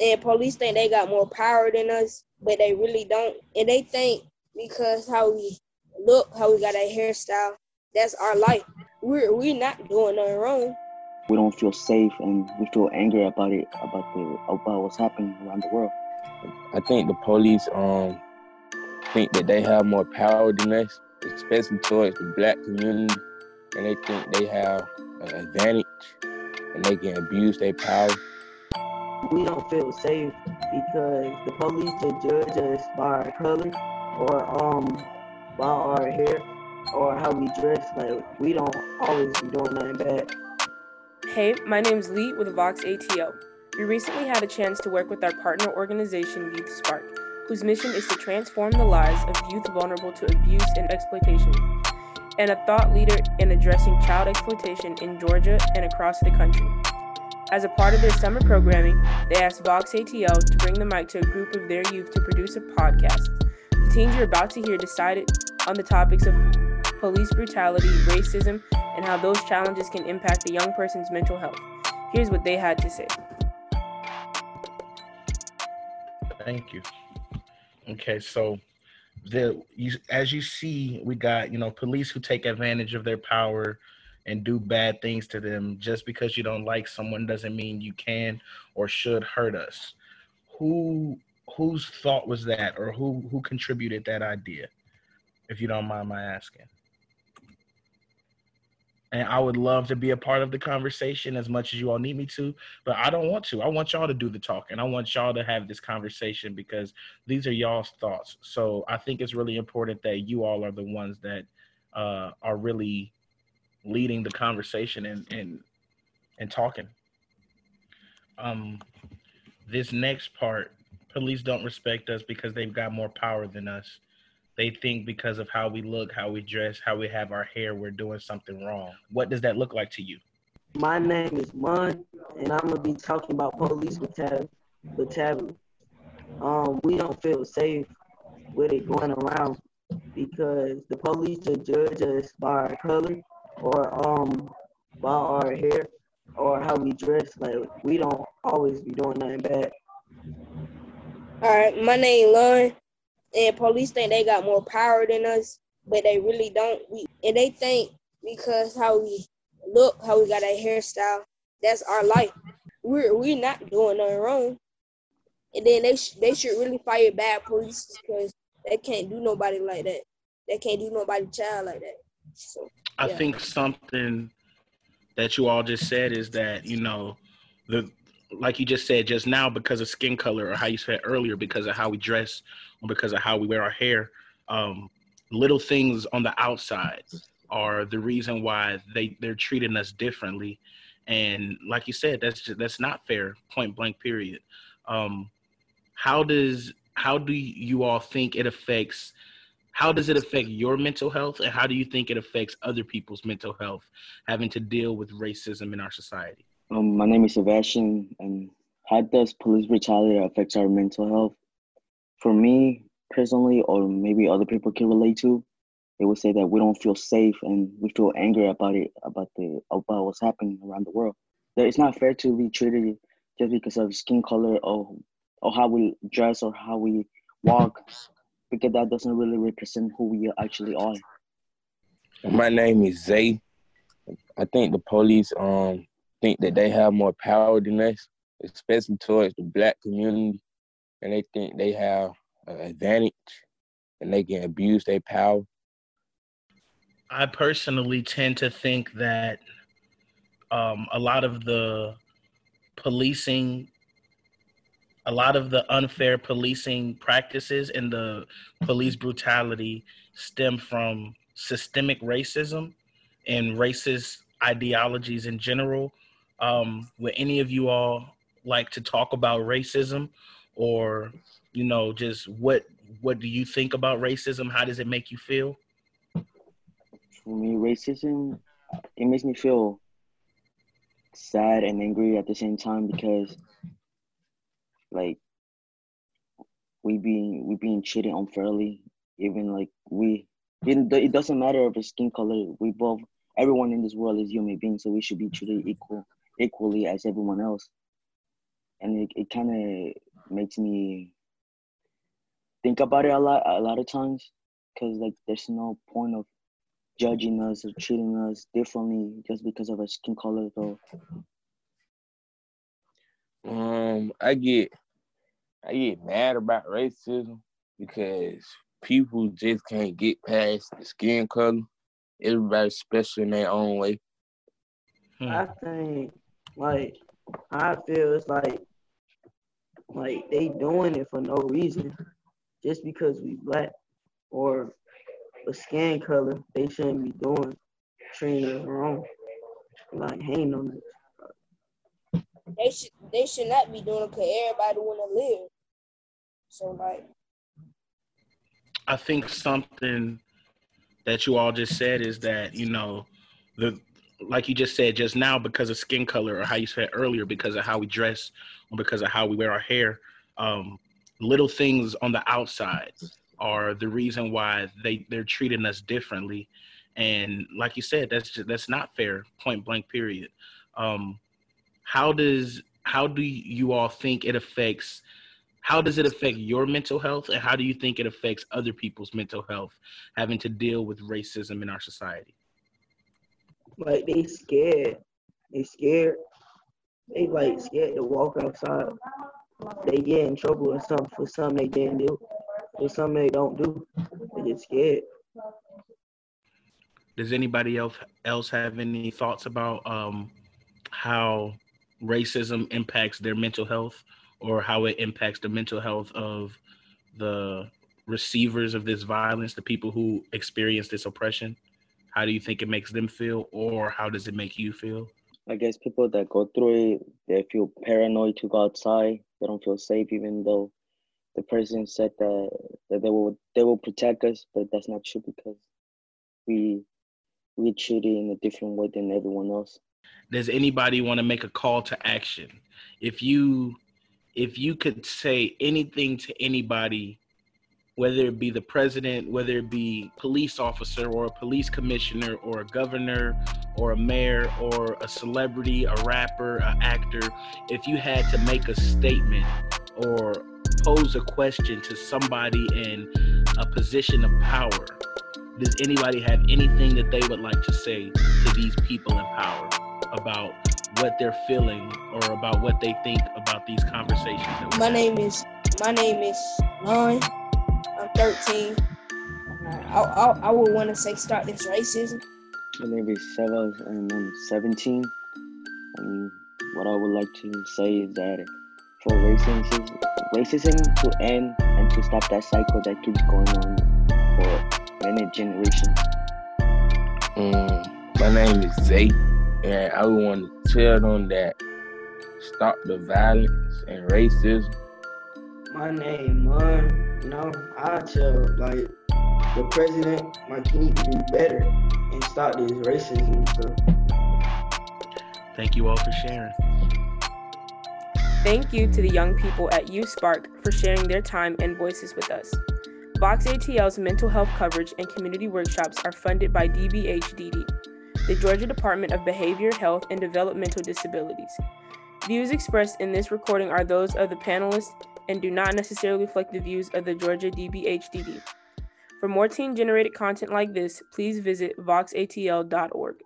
and police think they got more power than us, but they really don't. And they think because how we look, how we got our hairstyle, that's our life. We're we're not doing nothing wrong. We don't feel safe, and we feel angry about it, about the about what's happening around the world. I think the police um think that they have more power than us, especially towards the black community, and they think they have an advantage and they can abuse their power. We don't feel safe because the police judge us by our color or um by our hair or how we dress. Like we don't always be doing nothing bad. Hey, my name's Lee with Vox ATL. We recently had a chance to work with our partner organization Youth Spark, whose mission is to transform the lives of youth vulnerable to abuse and exploitation, and a thought leader in addressing child exploitation in Georgia and across the country. As a part of their summer programming, they asked Vox ATL to bring the mic to a group of their youth to produce a podcast. The teens you're about to hear decided on the topics of police brutality, racism, and how those challenges can impact a young person's mental health. Here's what they had to say. Thank you. Okay, so the you as you see, we got you know police who take advantage of their power and do bad things to them. Just because you don't like someone doesn't mean you can or should hurt us. Who whose thought was that, or who who contributed that idea? If you don't mind my asking and I would love to be a part of the conversation as much as you all need me to, but I don't want to. I want y'all to do the talking. I want y'all to have this conversation because these are y'all's thoughts. So I think it's really important that you all are the ones that uh, are really leading the conversation and and and talking. Um, this next part, police don't respect us because they've got more power than us they think because of how we look, how we dress, how we have our hair, we're doing something wrong. What does that look like to you? My name is Mun, and I'm gonna be talking about police brutality. Um, we don't feel safe with it going around because the police just judge us by our color or um by our hair or how we dress. Like we don't always be doing nothing bad. All right, my name Lon and police think they got more power than us, but they really don't. We and they think because how we look, how we got our hairstyle, that's our life. We're we're not doing nothing wrong. And then they sh- they should really fire bad police because they can't do nobody like that. They can't do nobody child like that. So yeah. I think something that you all just said is that you know the like you just said just now because of skin color or how you said earlier because of how we dress or because of how we wear our hair um, little things on the outside are the reason why they they're treating us differently and like you said that's just, that's not fair point blank period um, how does how do you all think it affects how does it affect your mental health and how do you think it affects other people's mental health having to deal with racism in our society um, my name is Sebastian, and how does police brutality affect our mental health? For me personally, or maybe other people can relate to, they would say that we don't feel safe and we feel angry about it, about the about what's happening around the world. That it's not fair to be treated just because of skin color or or how we dress or how we walk, because that doesn't really represent who we actually are. My name is Zay. I think the police um think that they have more power than us, especially towards the black community, and they think they have an advantage and they can abuse their power. I personally tend to think that um, a lot of the policing, a lot of the unfair policing practices and the police brutality stem from systemic racism and racist ideologies in general um, would any of you all like to talk about racism, or you know, just what what do you think about racism? How does it make you feel? For me, racism it makes me feel sad and angry at the same time because like we being we being treated unfairly even like we it, it doesn't matter if it's skin color we both everyone in this world is human beings so we should be treated equal equally as everyone else. and it, it kind of makes me think about it a lot a lot of times because like there's no point of judging us or treating us differently just because of our skin color though um i get i get mad about racism because people just can't get past the skin color everybody's special in their own way I think like I feel it's like like they doing it for no reason, just because we black or a skin color. They shouldn't be doing treating us wrong, like hating on us. They should they should not be doing it because everybody want to live. So like, I think something that you all just said is that you know the like you just said just now because of skin color or how you said earlier because of how we dress or because of how we wear our hair um, little things on the outside are the reason why they they're treating us differently and like you said that's just that's not fair point blank period um, how does how do you all think it affects how does it affect your mental health and how do you think it affects other people's mental health having to deal with racism in our society Like they scared. They scared. They like scared to walk outside. They get in trouble or something for something they didn't do. For something they don't do. They get scared. does anybody else else have any thoughts about um, how racism impacts their mental health or how it impacts the mental health of the receivers of this violence the people who experience this oppression how do you think it makes them feel or how does it make you feel I guess people that go through it, they feel paranoid to go outside. They don't feel safe, even though the president said that that they will they will protect us, but that's not true because we we treat it in a different way than everyone else. Does anybody want to make a call to action? If you if you could say anything to anybody whether it be the president whether it be police officer or a police commissioner or a governor or a mayor or a celebrity a rapper an actor if you had to make a statement or pose a question to somebody in a position of power does anybody have anything that they would like to say to these people in power about what they're feeling or about what they think about these conversations that my having? name is my name is Lon. I'm 13. I, I, I would want to say start this racism. My name is Sebas and I'm 17. And what I would like to say is that for racism, racism to end and to stop that cycle that keeps going on for many generations. Um, my name is Zay, and I want to tell them that stop the violence and racism. My name, man. You know, I tell like the president like he need to do better and stop this racism stuff. thank you all for sharing Thank you to the young people at Youth Spark for sharing their time and voices with us. Vox ATL's mental health coverage and community workshops are funded by DBHDD, the Georgia Department of Behavior, Health, and Developmental Disabilities. Views expressed in this recording are those of the panelists and do not necessarily reflect the views of the Georgia DBHDD. For more teen generated content like this, please visit voxatl.org.